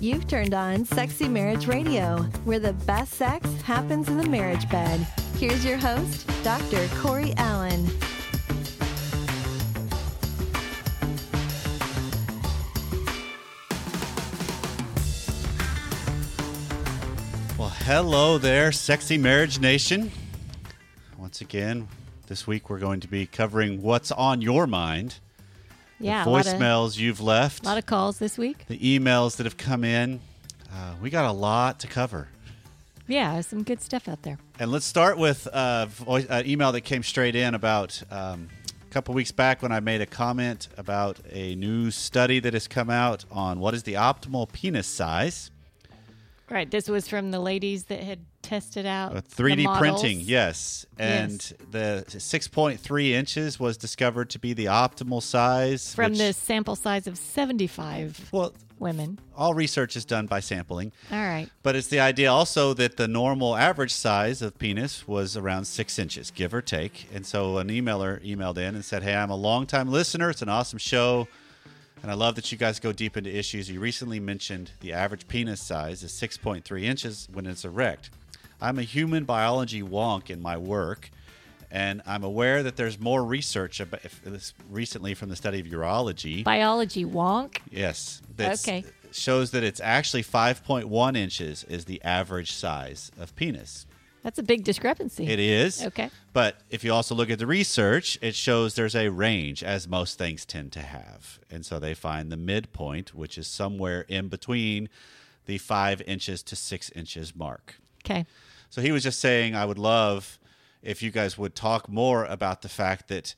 You've turned on Sexy Marriage Radio, where the best sex happens in the marriage bed. Here's your host, Dr. Corey Allen. Well, hello there, Sexy Marriage Nation. Once again, this week we're going to be covering what's on your mind. Yeah, the lot of- voicemails you've left, A lot of calls this week. the emails that have come in. Uh, we got a lot to cover. Yeah, some good stuff out there. And let's start with uh, voice, uh, email that came straight in about um, a couple weeks back when I made a comment about a new study that has come out on what is the optimal penis size. Right. This was from the ladies that had tested out Uh, 3D models. printing, yes. And Yes. the 6.3 inches was discovered to be the optimal size. from which- the sample size of 75 Well, women. all research is done by sampling, All right. but it's the idea also that the normal average size of penis was around six inches, give or take. And so an emailer emailed in and said, Hey, I'm a longtime listener. It's an awesome show. And I love that you guys go deep into issues. You recently mentioned the average penis size is 6.3 inches when it's erect. I'm a human biology wonk in my work, and I'm aware that there's more research about this recently from the study of urology. Biology wonk. Yes. Okay. Shows that it's actually 5.1 inches is the average size of penis. That's a big discrepancy. It is. Okay. But if you also look at the research, it shows there's a range, as most things tend to have. And so they find the midpoint, which is somewhere in between the five inches to six inches mark. Okay. So he was just saying, I would love if you guys would talk more about the fact that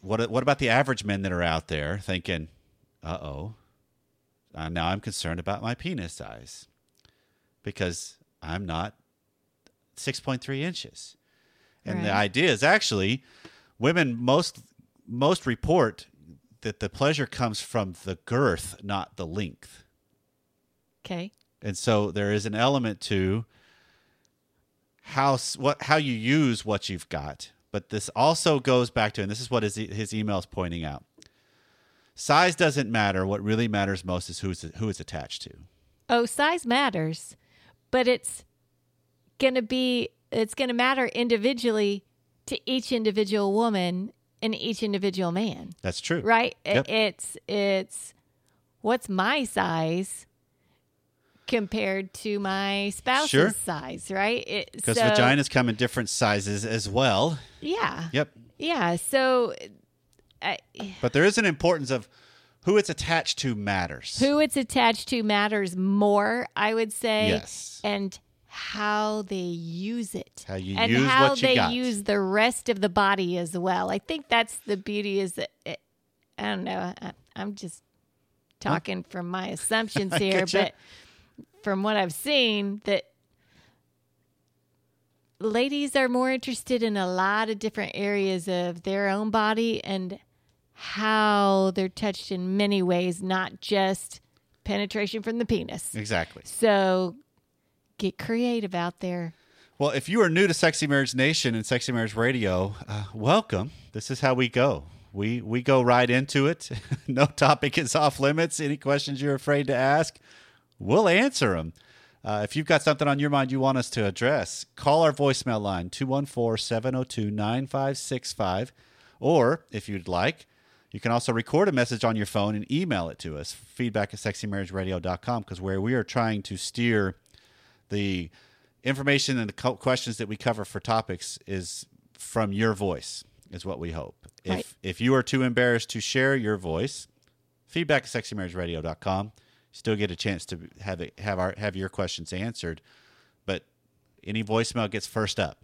what what about the average men that are out there thinking, uh oh, uh, now I'm concerned about my penis size because I'm not 6.3 inches. And the idea is actually women most most report that the pleasure comes from the girth, not the length. Okay. And so there is an element to how what how you use what you've got. But this also goes back to, and this is what his his email is pointing out. Size doesn't matter. What really matters most is who's who is attached to. Oh, size matters, but it's going to be it's going to matter individually to each individual woman and each individual man. That's true, right Yep. it's it's what's my size compared to my spouse's Sure. size right it, Because so- vaginas come in different sizes as well. yeah Yep. yeah so I, But there is an importance of who it's attached to matters. who it's attached to matters more i would say Yes. and how they use it How you and use how what you they got. use the rest of the body as well i think that's the beauty is that it, i don't know I, i'm just talking from my assumptions here but from what i've seen that ladies are more interested in a lot of different areas of their own body and how they're touched in many ways not just penetration from the penis Exactly. so get creative out there. Well, if you are new to Sexy Marriage Nation and Sexy Marriage Radio, uh, welcome. This is how we go. We we go right into it. no topic is off limits. Any questions you're afraid to ask, we'll answer them. Uh, if you've got something on your mind you want us to address, call our voicemail line 214 702 9565. Or if you'd like, you can also record a message on your phone and email it to us feedback at sexymarriageradio.com because where we are trying to steer the information and the questions that we cover for topics is from your voice is what we hope. If if you are too embarrassed to share your voice feedback at sexymarriageradio.com still get a chance to have it have our have your questions answered but any voicemail gets first up.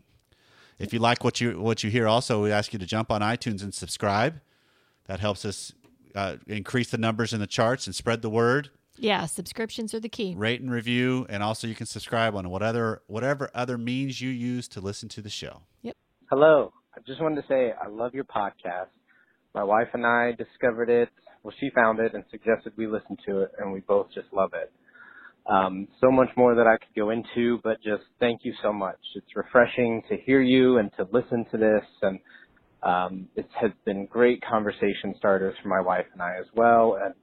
If you like what you what you hear also we ask you to jump on itunes and subscribe. That helps us uh, increase the numbers in the charts and spread the word Yeah, subscriptions are the key. rate and review, and also you can subscribe on whatever whatever other means you use to listen to the show. Yep. Hello. I just wanted to say I love your podcast. My wife and I discovered it. Well, she found it and suggested we listen to it, and we both just love it. Um, so much more that I could go into, but just thank you so much. It's refreshing to hear you and to listen to this, and um, it has been great conversation starters for my wife and I as well, and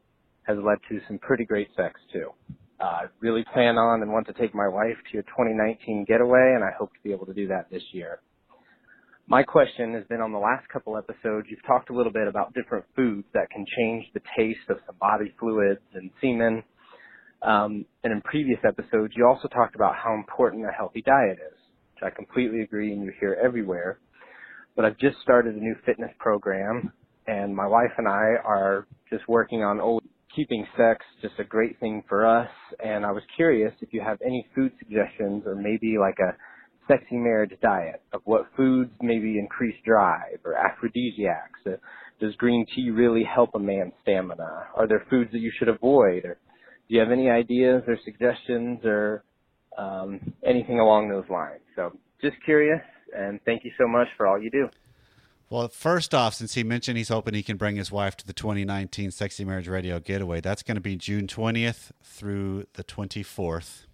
has led to some pretty great sex too. Uh, I really plan on and want to take my wife to a 2019 getaway, and I hope to be able to do that this year. My question has been on the last couple episodes, you've talked a little bit about different foods that can change the taste of some body fluids and semen. Um, and in previous episodes, you also talked about how important a healthy diet is, which I completely agree and you hear everywhere. But I've just started a new fitness program, and my wife and I are just working on old keeping sex just a great thing for us. And I was curious if you have any food suggestions or maybe like a sexy marriage diet of what foods maybe increase drive or aphrodisiacs. Uh, does green tea really help a man's stamina? Are there foods that you should avoid? Or do you have any ideas or suggestions or um, anything along those lines? So just curious, and thank you so much for all you do. Well, first off, since he mentioned he's hoping he can bring his wife to the 2019 Sexy Marriage Radio Getaway, that's going to be June 20th through the 24th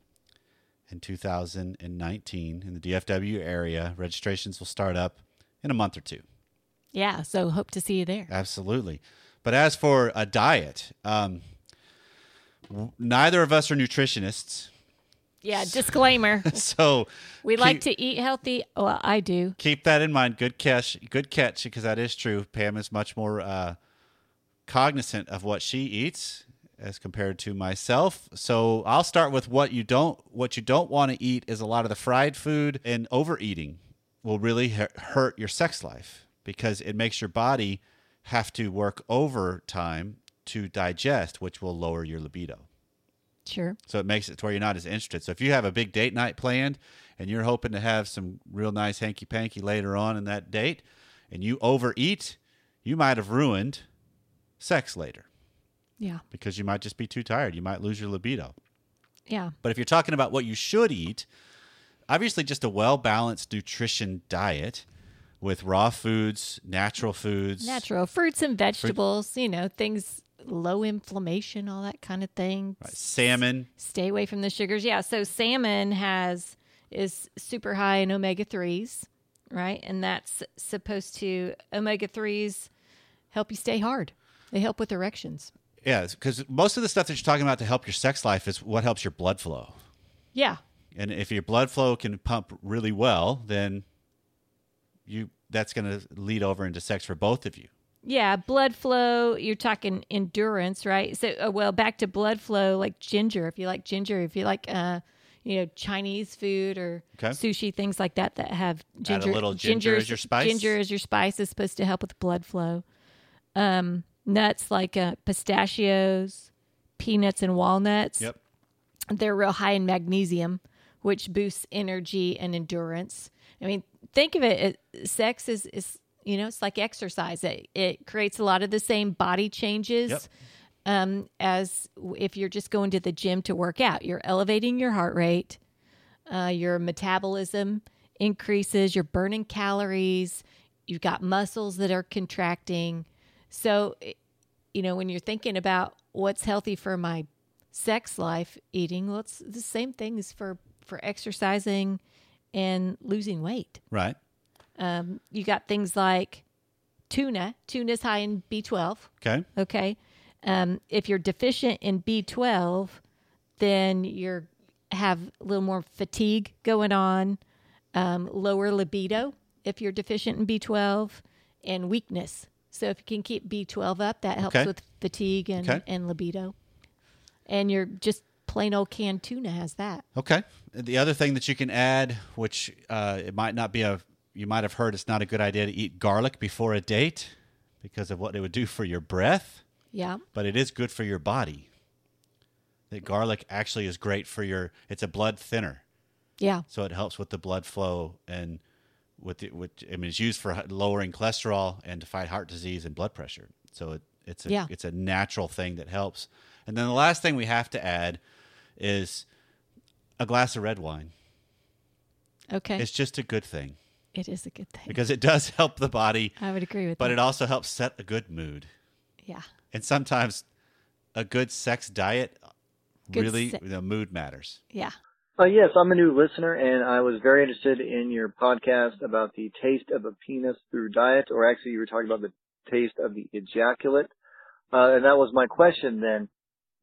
in 2019 in the DFW area. Registrations will start up in a month or two. Yeah, so hope to see you there. Absolutely. But as for a diet, um, neither of us are nutritionists. Yeah, disclaimer. so we keep, like to eat healthy. Well, I do. Keep that in mind. Good catch. Good catch, because that is true. Pam is much more uh, cognizant of what she eats as compared to myself. So I'll start with what you don't what you don't want to eat is a lot of the fried food and overeating will really hurt your sex life because it makes your body have to work overtime to digest, which will lower your libido. Sure. So it makes it to where you're not as interested. So if you have a big date night planned and you're hoping to have some real nice hanky panky later on in that date and you overeat, you might have ruined sex later. Yeah. Because you might just be too tired. You might lose your libido. Yeah. But if you're talking about what you should eat, obviously just a well balanced nutrition diet with raw foods, natural foods, natural fruits and vegetables, Fruit. you know, things low inflammation, all that kind of thing. Right. Salmon. S- stay away from the sugars. Yeah. So salmon has is super high in omega threes, right? And that's supposed to omega threes help you stay hard. They help with erections. Yeah, because most of the stuff that you're talking about to help your sex life is what helps your blood flow. Yeah. And if your blood flow can pump really well, then you that's going to lead over into sex for both of you. Yeah, blood flow. You're talking endurance, right? So, uh, well, back to blood flow, like ginger. If you like ginger, if you like, uh, you know, Chinese food or okay. sushi, things like that that have ginger. Add a little ginger as your spice. Ginger as your spice is supposed to help with blood flow. Um, nuts like uh, pistachios, peanuts, and walnuts. Yep. They're real high in magnesium, which boosts energy and endurance. I mean, think of it, it sex is, is, you know, it's like exercise. It, it creates a lot of the same body changes yep. um, as if you're just going to the gym to work out. You're elevating your heart rate, uh, your metabolism increases, you're burning calories, you've got muscles that are contracting so, you know, when you're thinking about what's healthy for my sex life eating, well, it's the same thing as for, for exercising and losing weight. Right. Um, you got things like tuna. Tuna is high in B12. Okay. Okay. Um, if you're deficient in B12, then you're have a little more fatigue going on, um, lower libido if you're deficient in B12, and weakness so if you can keep B12 up, that helps okay. with fatigue and, okay. and libido. And you're just plain old canned tuna has that. Okay. The other thing that you can add, which uh, it might not be a, you might have heard it's not a good idea to eat garlic before a date because of what it would do for your breath. Yeah. But it is good for your body. That garlic actually is great for your, it's a blood thinner. Yeah. So it helps with the blood flow and with the, with I mean it's used for lowering cholesterol and to fight heart disease and blood pressure. So it, it's a yeah. it's a natural thing that helps. And then the last thing we have to add is a glass of red wine. Okay. It's just a good thing. It is a good thing. Because it does help the body. I would agree with but that. But it also helps set a good mood. Yeah. And sometimes a good sex diet good really se- the mood matters. Yeah. Uh, yes, I'm a new listener, and I was very interested in your podcast about the taste of a penis through diet, or actually, you were talking about the taste of the ejaculate. Uh, and that was my question then.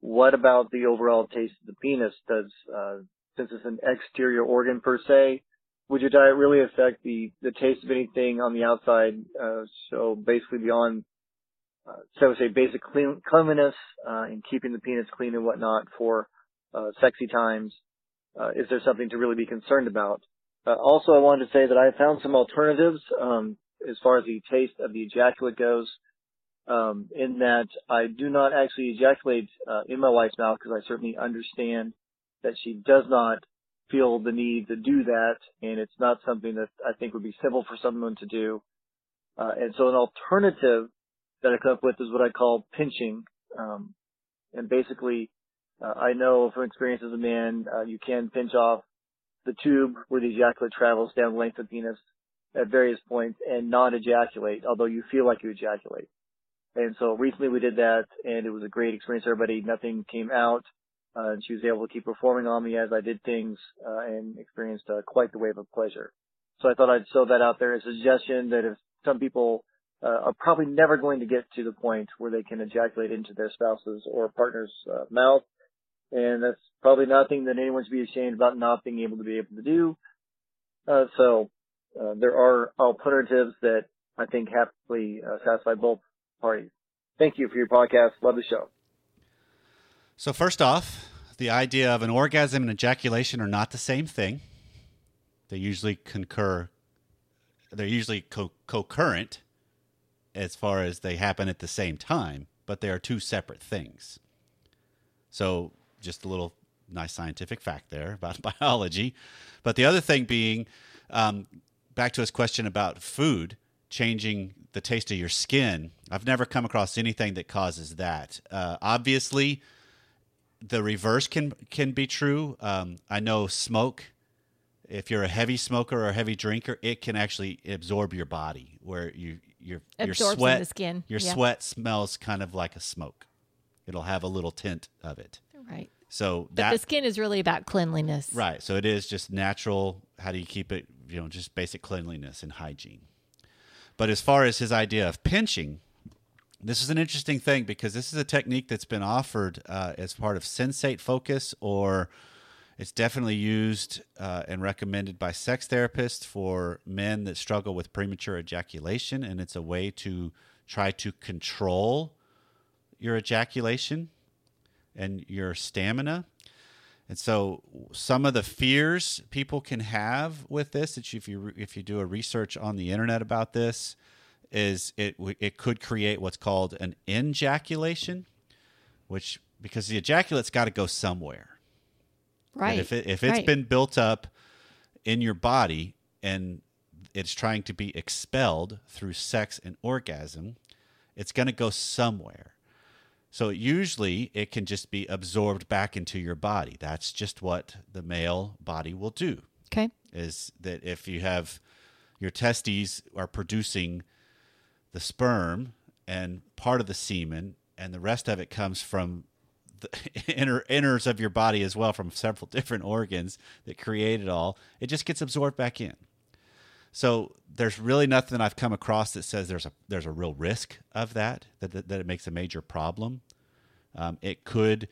what about the overall taste of the penis? Does, uh, since it's an exterior organ per se, would your diet really affect the, the taste of anything on the outside? Uh, so basically beyond, uh, so I would say basic clean, cleanliness, uh, and keeping the penis clean and whatnot for, uh, sexy times. Uh, is there something to really be concerned about? Uh, also, I wanted to say that I found some alternatives, um, as far as the taste of the ejaculate goes um, in that I do not actually ejaculate uh, in my wife's mouth because I certainly understand that she does not feel the need to do that, and it's not something that I think would be simple for someone to do. Uh, and so an alternative that I come up with is what I call pinching. Um, and basically, uh, I know from experience as a man, uh, you can pinch off the tube where the ejaculate travels down the length of penis at various points and not ejaculate, although you feel like you ejaculate. And so recently we did that and it was a great experience everybody. Nothing came out. Uh, and she was able to keep performing on me as I did things, uh, and experienced uh, quite the wave of pleasure. So I thought I'd throw that out there as a suggestion that if some people uh, are probably never going to get to the point where they can ejaculate into their spouse's or partner's uh, mouth, and that's probably nothing that anyone should be ashamed about not being able to be able to do. Uh, so there are alternatives that I think happily satisfy both parties. Thank you for your podcast. Love the show. So, first off, the idea of an orgasm and ejaculation are not the same thing. They usually concur, they're usually co- concurrent as far as they happen at the same time, but they are two separate things. So, just a little nice scientific fact there about biology. But the other thing being, um, back to his question about food changing the taste of your skin. I've never come across anything that causes that. Uh, obviously, the reverse can can be true. Um, I know smoke. If you're a heavy smoker or a heavy drinker, it can actually absorb your body, where you your Absorbs your sweat the skin. your yeah. sweat smells kind of like a smoke. It'll have a little tint of it. Right. So But that the skin is really about cleanliness. Right. So it is just natural. How do you keep it? You know, just basic cleanliness and hygiene. But as far as his idea of pinching, this is an interesting thing because this is a technique that's been offered uh, as part of sensate focus, or it's definitely used uh, and recommended by sex therapists for men that struggle with premature ejaculation. And it's a way to try to control your ejaculation and your stamina. And so, some of the fears people can have with this, if you if you do a research on the internet about this, is it it could create what's called an ejaculation, which because the ejaculate's got to go somewhere. Right. And if it, if it's right. been built up in your body and it's trying to be expelled through sex and orgasm, it's going to go somewhere. So usually it can just be absorbed back into your body. That's just what the male body will do. Okay. Is that if you have your testes are producing the sperm and part of the semen and the rest of it comes from the inner inners of your body as well from several different organs that create it all, it just gets absorbed back in. So there's really nothing I've come across that says there's a there's a real risk of that that that, that it makes a major problem. Um, it could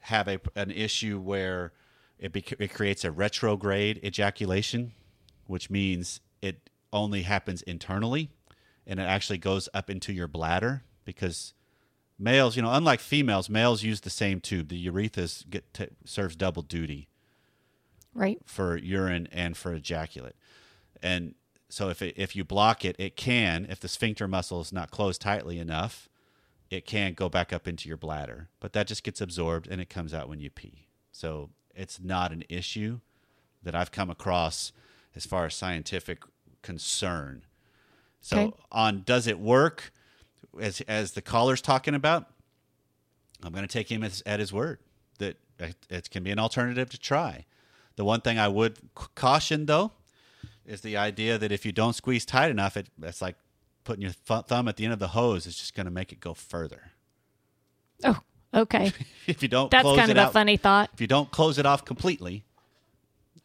have a an issue where it bec- it creates a retrograde ejaculation, which means it only happens internally, and it actually goes up into your bladder because males, you know, unlike females, males use the same tube. The urethra t- serves double duty Right. for urine and for ejaculate. And so if it, if you block it, it can, if the sphincter muscle is not closed tightly enough, it can go back up into your bladder. But that just gets absorbed and it comes out when you pee. So it's not an issue that I've come across as far as scientific concern. So Okay. on does it work as as the caller's talking about, I'm going to take him as, at his word that it, it can be an alternative to try. The one thing I would c- caution though is the idea that if you don't squeeze tight enough, it it's like putting your th- thumb at the end of the hose. It's just going to make it go further. Oh, okay. if you don't That's close kind it of a out, funny thought. if you don't close it off completely,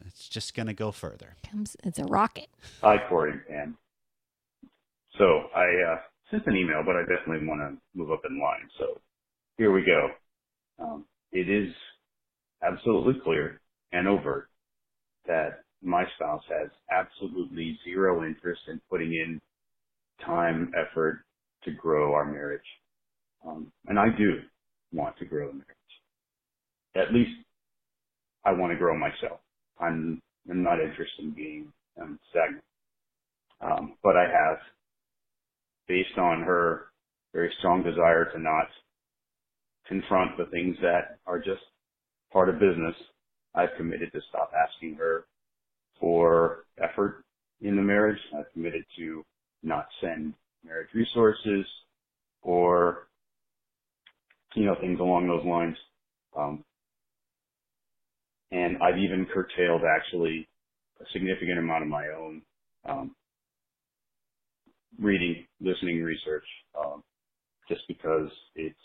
it's just going to go further. Comes, it's a rocket. Hi, Corey and Pam. So I uh, sent an email, but I definitely want to move up in line. So here we go. um, it is absolutely clear and overt that my spouse has absolutely zero interest in putting in time, effort to grow our marriage. Um, and I do want to grow the marriage. At least I want to grow myself. I'm, I'm not interested in being um, stagnant. Um, but I have, based on her very strong desire to not confront the things that are just part of business, I've committed to stop asking her for effort in the marriage. I've committed to not send marriage resources or, you know, things along those lines. Um, and I've even curtailed actually a significant amount of my own um, reading, listening, research, um, just because it's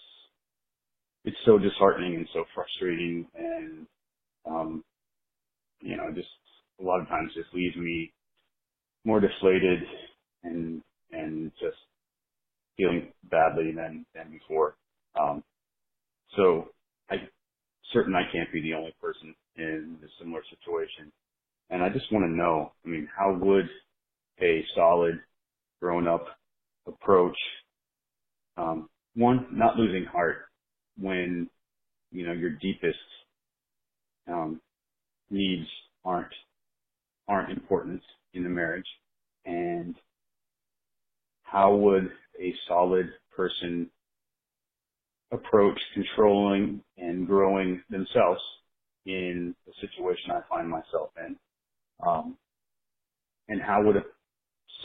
it's so disheartening and so frustrating, and um, you know, just a lot of times just leaves me more deflated and and just feeling badly than than before. Um, so I certain I can't be the only person in a similar situation. And I just want to know, I mean, how would a solid grown up approach, um, one, not losing heart when, you know, your deepest, um, needs aren't, aren't important in the marriage and how would a solid person approach controlling and growing themselves in the situation I find myself in? Um, and how would a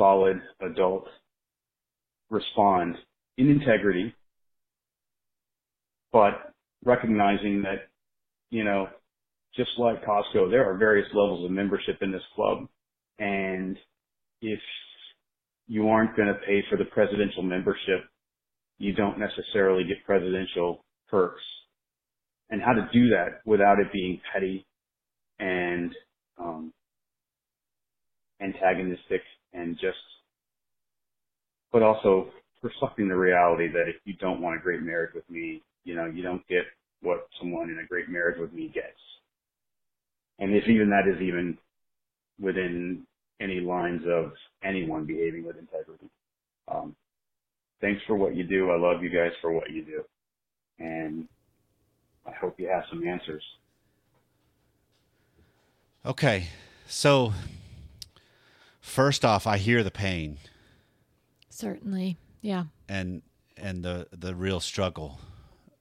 solid adult respond in integrity, but recognizing that, you know, just like Costco, there are various levels of membership in this club. And if you aren't going to pay for the presidential membership, you don't necessarily get presidential perks. And how to do that without it being petty and um, antagonistic and just, but also reflecting the reality that if you don't want a great marriage with me, you know, you don't get what someone in a great marriage with me gets. And if even that is even within any lines of anyone behaving with integrity. Um, thanks for what you do. I love you guys for what you do. And I hope you have some answers. Okay. So first off, I hear the pain Certainly. Yeah. and and the the real struggle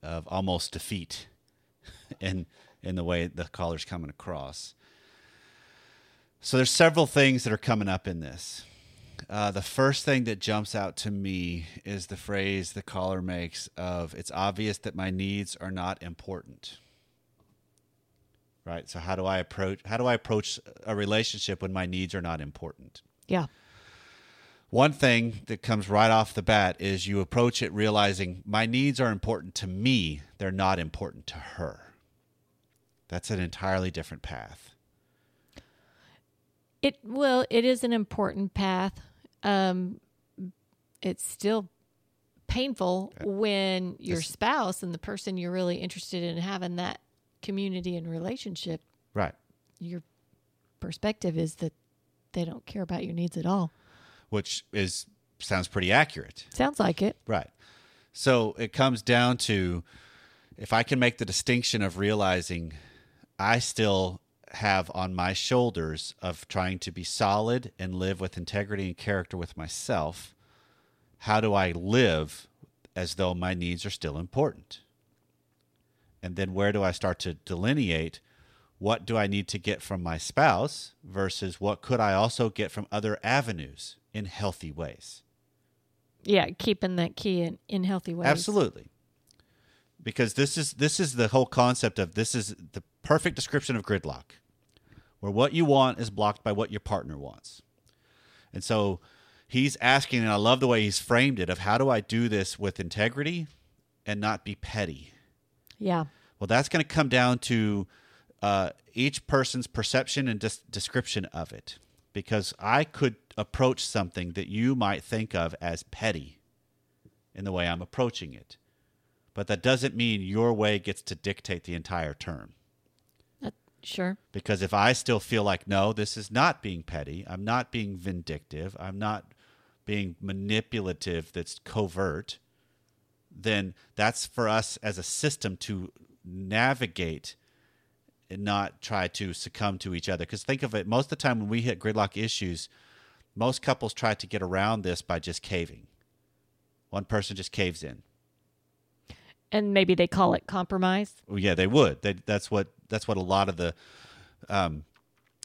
of almost defeat in in the way the caller's coming across. So there's several things that are coming up in this. Uh, the first thing that jumps out to me is the phrase the caller makes of "It's obvious that my needs are not important." Right. So how do I approach how do I approach a relationship when my needs are not important? Yeah. One thing that comes right off the bat is you approach it realizing my needs are important to me, they're not important to her. That's an entirely different path. It well, it is an important path. Um, it's still painful when your spouse and the person you're really interested in having that community and relationship, Right. your perspective is that they don't care about your needs at all. Which is sounds pretty accurate. Sounds like it. Right. So it comes down to if I can make the distinction of realizing I still have on my shoulders of trying to be solid and live with integrity and character with myself, how do I live as though my needs are still important? And then where do I start to delineate what do I need to get from my spouse versus what could I also get from other avenues in healthy ways? Yeah, keeping that key in, in healthy ways. Absolutely. Because this is this is the whole concept of this is the perfect description of gridlock. Where what you want is blocked by what your partner wants. And so he's asking and I love the way he's framed it of how do I do this with integrity and not be petty. Yeah. Well, that's going to come down to uh, each person's perception and des- description of it. Because I could approach something that you might think of as petty in the way I'm approaching it. but that doesn't mean your way gets to dictate the entire term. That, sure. Because if I still feel like, no, this is not being petty, I'm not being vindictive, I'm not being manipulative that's covert, then that's for us as a system to navigate and not try to succumb to each other. Because think of it, most of the time when we hit gridlock issues, most couples try to get around this by just caving. One person just caves in. And maybe they call it compromise. Well, yeah, they would. They, that's what that's what a lot of the um,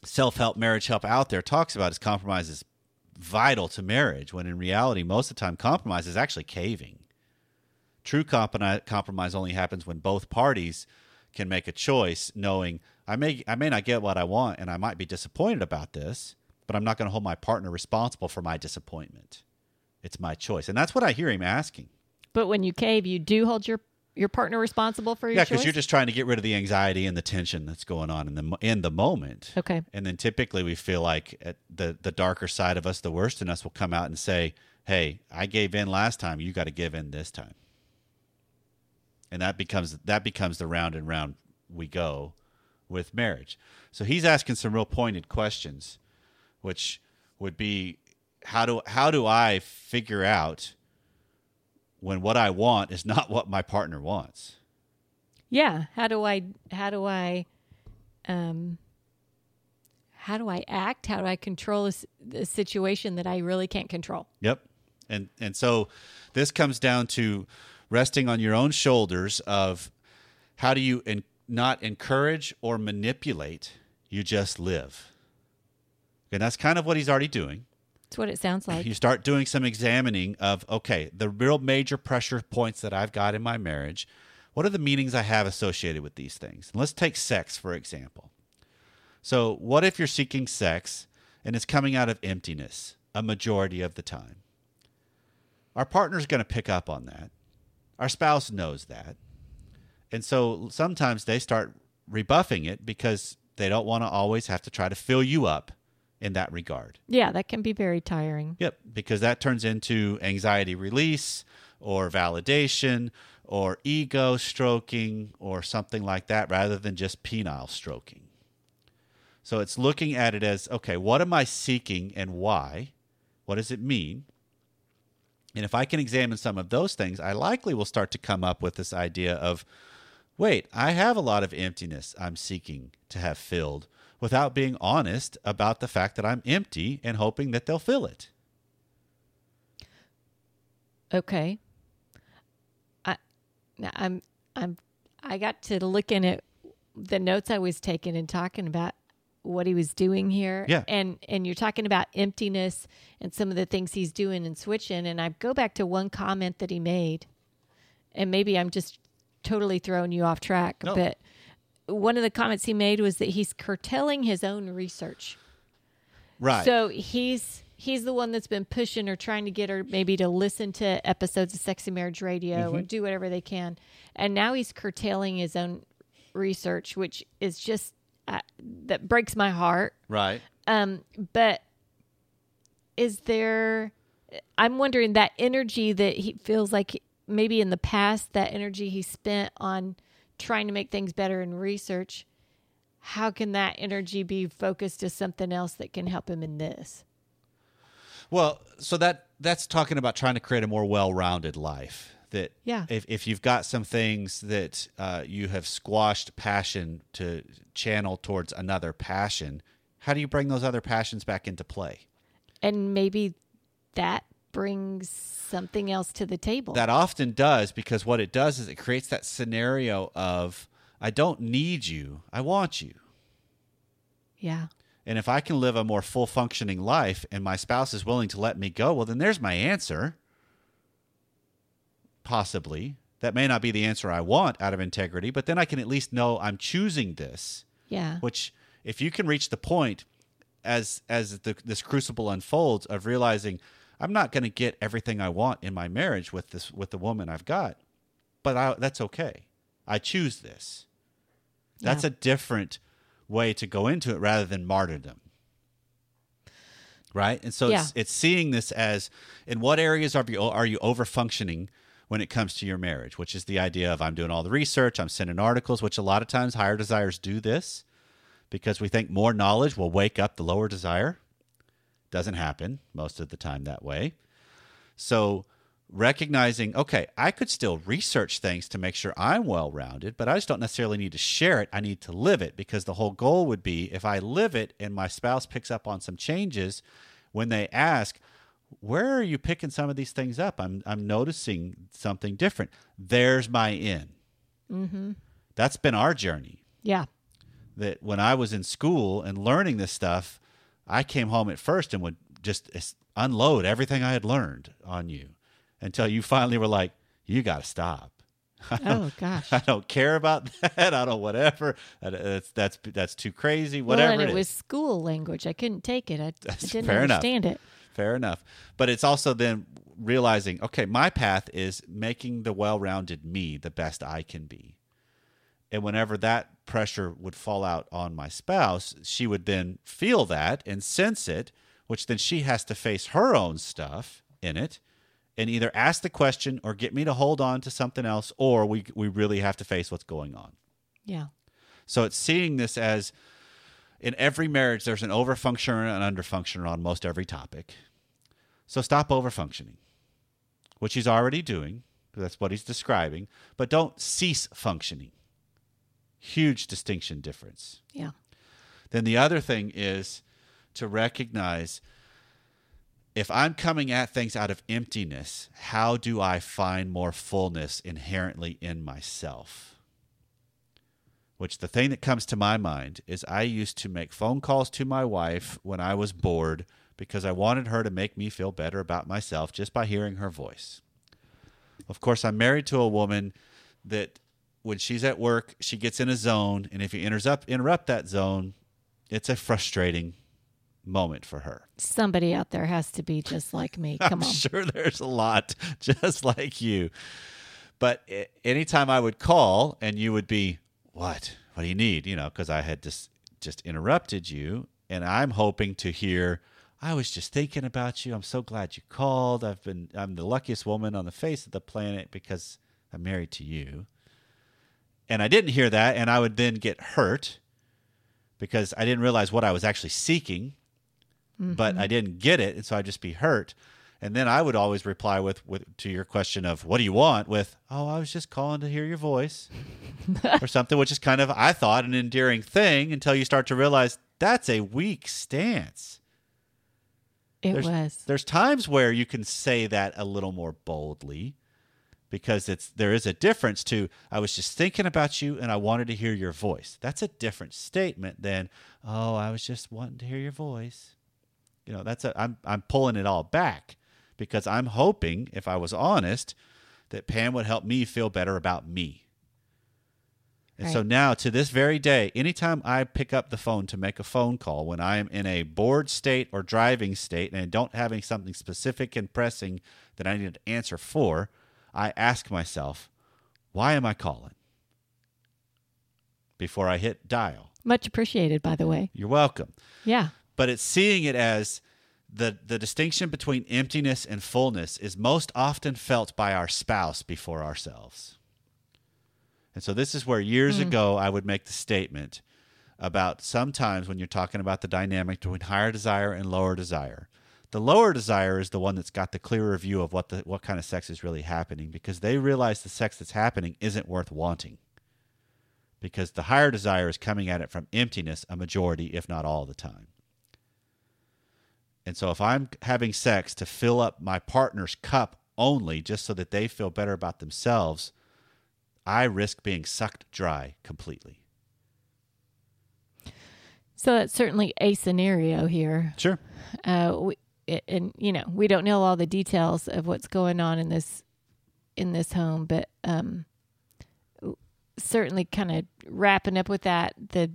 self help marriage help out there talks about. Is compromise is vital to marriage. When in reality, most of the time, compromise is actually caving. True compromise only happens when both parties can make a choice, knowing I may I may not get what I want, and I might be disappointed about this, but I'm not going to hold my partner responsible for my disappointment. It's my choice, and that's what I hear him asking. But when you cave, you do hold your your partner responsible for your yeah, because you're just trying to get rid of the anxiety and the tension that's going on in the in the moment. Okay. And then typically we feel like at the the darker side of us, the worst in us, will come out and say, "Hey, I gave in last time. You got to give in this time." And that becomes that becomes the round and round we go with marriage. So he's asking some real pointed questions, which would be how do how do I figure out when what I want is not what my partner wants? Yeah. How do I how do I um how do I act? How do I control a, situation that I really can't control? Yep. And and so this comes down to resting on your own shoulders of how do you not encourage or manipulate, you just live. And that's kind of what he's already doing. That's what it sounds like. You start doing some examining of okay, the real major pressure points that I've got in my marriage. What are the meanings I have associated with these things? And let's take sex for example. So, what if you're seeking sex and it's coming out of emptiness a majority of the time? Our partner's going to pick up on that. Our spouse knows that. And so sometimes they start rebuffing it because they don't want to always have to try to fill you up in that regard. yeah, that can be very tiring. Yep, because that turns into anxiety release or validation or ego stroking or something like that rather than just penile stroking. So it's looking at it as okay, what am I seeking and why? What does it mean? And if I can examine some of those things, I likely will start to come up with this idea of wait, I have a lot of emptiness I'm seeking to have filled without being honest about the fact that I'm empty and hoping that they'll fill it. Okay. I I'm I'm I got to looking at the notes I was taking and talking about what he was doing here. Yeah. And and you're talking about emptiness and some of the things he's doing and switching. And I go back to one comment that he made. And maybe I'm just totally throwing you off track. No. But one of the comments he made was that he's curtailing his own research. Right. So he's he's the one that's been pushing or trying to get her maybe to listen to episodes of Sexy Marriage Radio or mm-hmm. do whatever they can, and now he's curtailing his own research, which is just uh, that breaks my heart. right. Um, but is there? I'm wondering that energy that he feels like maybe in the past that energy he spent on trying to make things better in research. How can that energy be focused to something else that can help him in this? Well, so that that's talking about trying to create a more well-rounded life. That Yeah. if if you've got some things that uh, you have squashed passion to channel towards another passion, how do you bring those other passions back into play? and maybe that brings something else to the table. That often does because what it does is it creates that scenario of I don't need you, I want you. yeah. And if I can live a more full functioning life and my spouse is willing to let me go, well, then there's my answer. Possibly. That may not be the answer I want out of integrity, but then I can at least know I'm choosing this, Yeah. which if you can reach the point as as the, this crucible unfolds of realizing I'm not going to get everything I want in my marriage with this with the woman I've got, but I, that's okay. I choose this. That's Yeah. a different way to go into it rather than martyrdom. Right? And so it's it's seeing this as in what areas are you are you over functioning when it comes to your marriage, which is the idea of I'm doing all the research, I'm sending articles, which a lot of times higher desires do this because we think more knowledge will wake up the lower desire. Doesn't happen most of the time that way. So, recognizing, okay, I could still research things to make sure I'm well rounded, but I just don't necessarily need to share it. I need to live it because the whole goal would be if I live it and my spouse picks up on some changes, when they ask, where are you picking some of these things up? I'm, I'm noticing something different. There's my in. Mm-hmm. That's been our journey. Yeah. That when I was in school and learning this stuff, I came home at first and would just unload everything I had learned on you until you finally were like, you got to stop. Oh gosh. I don't care about that. I don't whatever. That's that's that's too crazy. Whatever. Well, and it, it was school language. I couldn't take it. I, I didn't fair enough. understand it. Fair enough. But it's also then realizing, okay, my path is making the well-rounded me the best I can be. And whenever that pressure would fall out on my spouse, she would then feel that and sense it, which then she has to face her own stuff in it and either ask the question or get me to hold on to something else or we we really have to face what's going on. Yeah. So it's seeing this as in every marriage, there's an overfunctioner and an underfunctioner on most every topic. So stop overfunctioning, which he's already doing. That's what he's describing. But don't cease functioning. Huge distinction difference. Yeah. Then the other thing is to recognize if I'm coming at things out of emptiness, how do I find more fullness inherently in myself? Which the thing that comes to my mind is I used to make phone calls to my wife when I was bored because I wanted her to make me feel better about myself just by hearing her voice. Of course, I'm married to a woman that when she's at work, she gets in a zone, and if you interrupt interrupt that zone, it's a frustrating moment for her. Somebody out there has to be just like me. Come I'm on. sure there's a lot just like you. But anytime I would call and you would be, what? What do you need? You know, because I had just just interrupted you, and I'm hoping to hear. I was just thinking about you. I'm so glad you called. I've been I'm the luckiest woman on the face of the planet because I'm married to you. And I didn't hear that, and I would then get hurt because I didn't realize what I was actually seeking but I mm-hmm. didn't get it, and so I'd just be hurt. And then I would always reply with, with to your question of what do you want with, oh, I was just calling to hear your voice or something, which is kind of I thought an endearing thing until you start to realize that's a weak stance. It there's, was. There's times where you can say that a little more boldly because it's there is a difference to I was just thinking about you and I wanted to hear your voice. That's a different statement than oh, I was just wanting to hear your voice. You know, that's a I'm I'm pulling it all back because I'm hoping if I was honest that Pam would help me feel better about me. And so now to this very day, anytime I pick up the phone to make a phone call when I am in a bored state or driving state and I don't having something specific and pressing that I need to answer for, I ask myself, why am I calling? Before I hit dial. Much appreciated, by the way. You're welcome Yeah. but it's seeing it as the the distinction between emptiness and fullness is most often felt by our spouse before ourselves. And so this is where years mm. ago I would make the statement about sometimes when you're talking about the dynamic between higher desire and lower desire. The lower desire is the one that's got the clearer view of what the what kind of sex is really happening because they realize the sex that's happening isn't worth wanting. Because the higher desire is coming at it from emptiness a majority if not all the time. And so if I'm having sex to fill up my partner's cup only just so that they feel better about themselves, I risk being sucked dry completely. So that's certainly a scenario here. Sure. Uh, we, and you know, we don't know all the details of what's going on in this in this home, but um, certainly kind of wrapping up with that the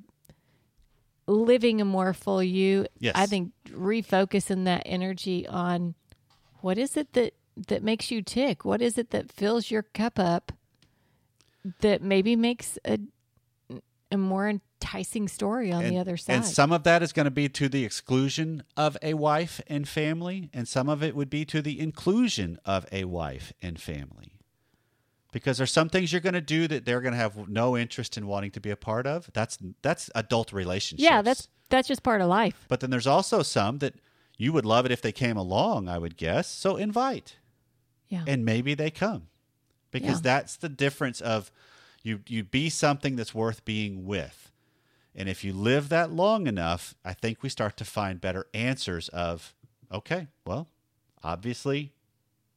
living a more full you. Yes. I think refocusing that energy on what is it that that makes you tick? What is it that fills your cup up? That maybe makes a a more enticing story on and, the other side. And some of that is going to be to the exclusion of a wife and family, and some of it would be to the inclusion of a wife and family. Because there's some things you're going to do that they're going to have no interest in wanting to be a part of. That's that's adult relationships. Yeah, that's that's just part of life. But then there's also some that you would love it if they came along, I would guess. So invite. Yeah. And maybe they come. Because Yeah. that's the difference of you you be something that's worth being with. And if you live that long enough, I think we start to find better answers of okay, well, obviously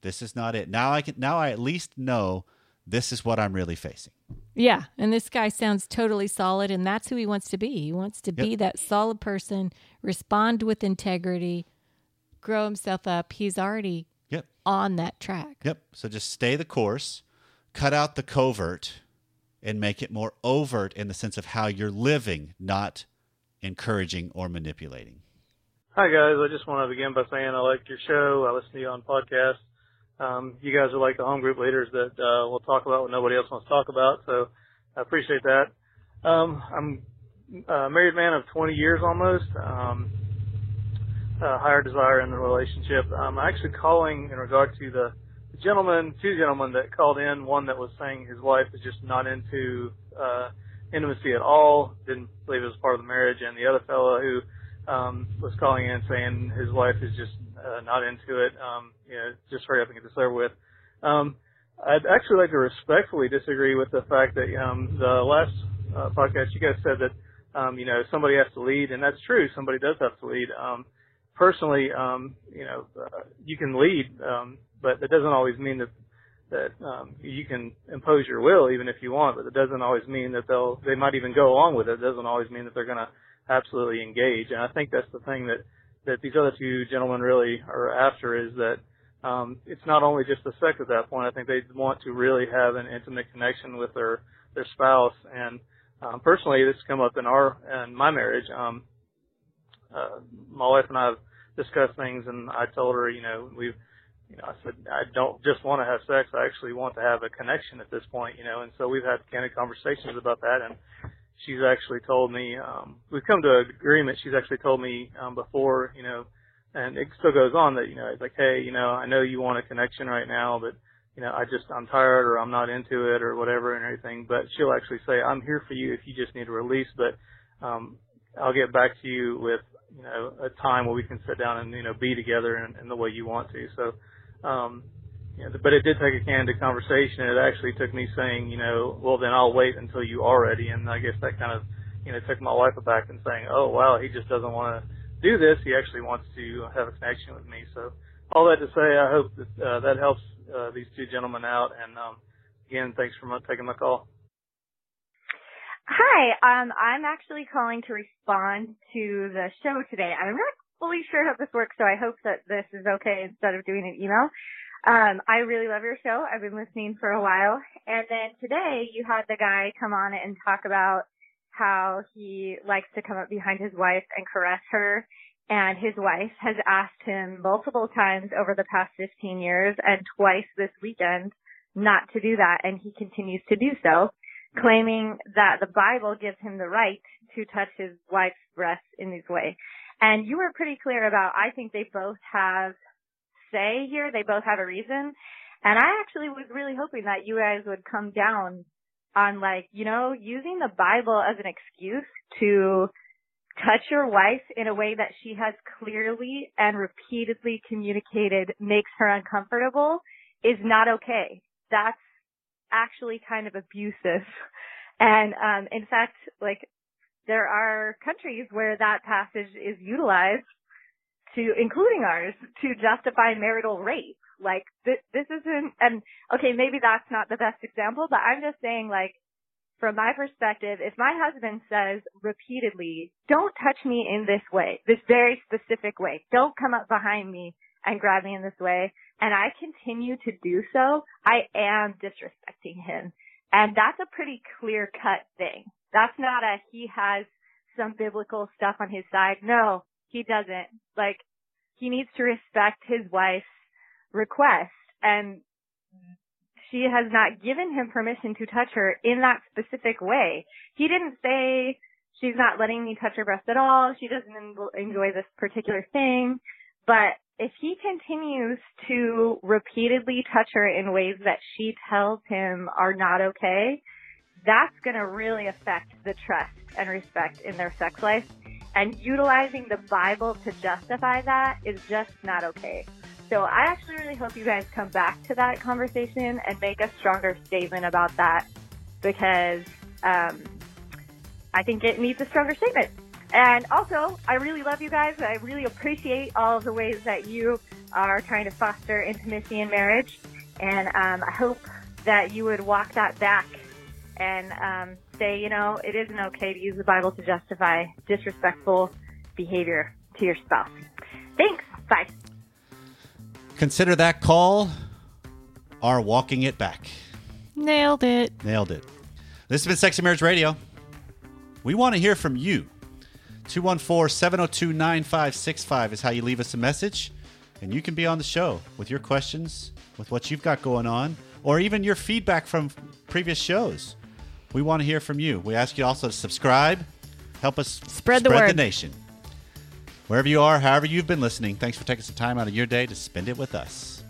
this is not it. Now I can now I at least know this is what I'm really facing. Yeah, and this guy sounds totally solid, and that's who he wants to be. He wants to be that solid person, respond with integrity, grow himself up. He's already Yep. on that track. Yep. So just stay the course, cut out the covert, and make it more overt in the sense of how you're living, not encouraging or manipulating. Hi guys, I just want to begin by saying I like your show. I listen to you on podcasts. Um, you guys are like the home group leaders that uh, will talk about what nobody else wants to talk about. So I appreciate that. Um, I'm a married man of 20 years almost. Um, uh, higher desire in the relationship. I'm actually calling in regard to the gentleman, two gentlemen that called in. One that was saying his wife is just not into uh, intimacy at all, didn't believe it was part of the marriage, and the other fellow who um, was calling in saying his wife is just uh, not into it. Um, you know, just hurry up and get this over with. Um, I'd actually like to respectfully disagree with the fact that um, the last uh, podcast you guys said that um, you know somebody has to lead, and that's true. Somebody does have to lead. Um, personally, um, you know, uh, you can lead, um, but that doesn't always mean that that um, you can impose your will even if you want. But it doesn't always mean that they'll they might even go along with it. It doesn't always mean that they're going to absolutely engage. And I think that's the thing that that these other two gentlemen really are after is that um, it's not only just the sex at that point. I think they want to really have an intimate connection with their their spouse. And um, personally, this has come up in our in my marriage. Um, uh, my wife and I have discussed things, and I told her, you know, we've, you know, I said I don't just want to have sex. I actually want to have a connection at this point, you know. And so we've had candid conversations about that, and she's actually told me um, we've come to an agreement. She's actually told me um, before, you know, and it still goes on that you know it's like, hey, you know, I know you want a connection right now, but you know, I just I'm tired or I'm not into it or whatever and everything. But she'll actually say, I'm here for you if you just need a release, but um, I'll get back to you with you know a time where we can sit down and you know be together in, in the way you want to. So. Um, but it did take a candid conversation. It actually took me saying, you know, well then I'll wait until you are ready. And I guess that kind of, you know, took my wife aback and saying, oh wow, he just doesn't want to do this. He actually wants to have a connection with me. So all that to say, I hope that uh, that helps uh, these two gentlemen out. And um, again, thanks for taking my call. Hi, um, I'm actually calling to respond to the show today. I'm not fully sure how this works, so I hope that this is okay instead of doing an email. Um, I really love your show. I've been listening for a while. And then today you had the guy come on and talk about how he likes to come up behind his wife and caress her. And his wife has asked him multiple times over the past 15 years and twice this weekend not to do that. And he continues to do so, claiming that the Bible gives him the right to touch his wife's breasts in this way. And you were pretty clear about, I think they both have say here. They both have a reason. And I actually was really hoping that you guys would come down on like, you know, using the Bible as an excuse to touch your wife in a way that she has clearly and repeatedly communicated makes her uncomfortable is not okay. That's actually kind of abusive. And um in fact, like there are countries where that passage is utilized to, including ours, to justify marital rape. Like th- this isn't, and okay, maybe that's not the best example, but I'm just saying like, from my perspective, if my husband says repeatedly, don't touch me in this way, this very specific way, don't come up behind me and grab me in this way, and I continue to do so, I am disrespecting him. And that's a pretty clear cut thing. That's not a he has some biblical stuff on his side. No, he doesn't. Like, he needs to respect his wife's request and she has not given him permission to touch her in that specific way. He didn't say she's not letting me touch her breast at all. She doesn't en- enjoy this particular thing, but if he continues to repeatedly touch her in ways that she tells him are not okay, that's going to really affect the trust and respect in their sex life. And utilizing the Bible to justify that is just not okay. So I actually really hope you guys come back to that conversation and make a stronger statement about that because um, I think it needs a stronger statement. And also, I really love you guys. I really appreciate all of the ways that you are trying to foster intimacy in marriage. And um, I hope that you would walk that back and um, say, you know, it isn't okay to use the Bible to justify disrespectful behavior to your spouse. Thanks. Bye. Consider that call our walking it back. Nailed it. Nailed it. This has been Sexy Marriage Radio. We want to hear from you. 214 702 9565 is how you leave us a message. And you can be on the show with your questions, with what you've got going on, or even your feedback from previous shows. We want to hear from you. We ask you also to subscribe, help us Spread the word. the nation. Wherever you are, however you've been listening, thanks for taking some time out of your day to spend it with us.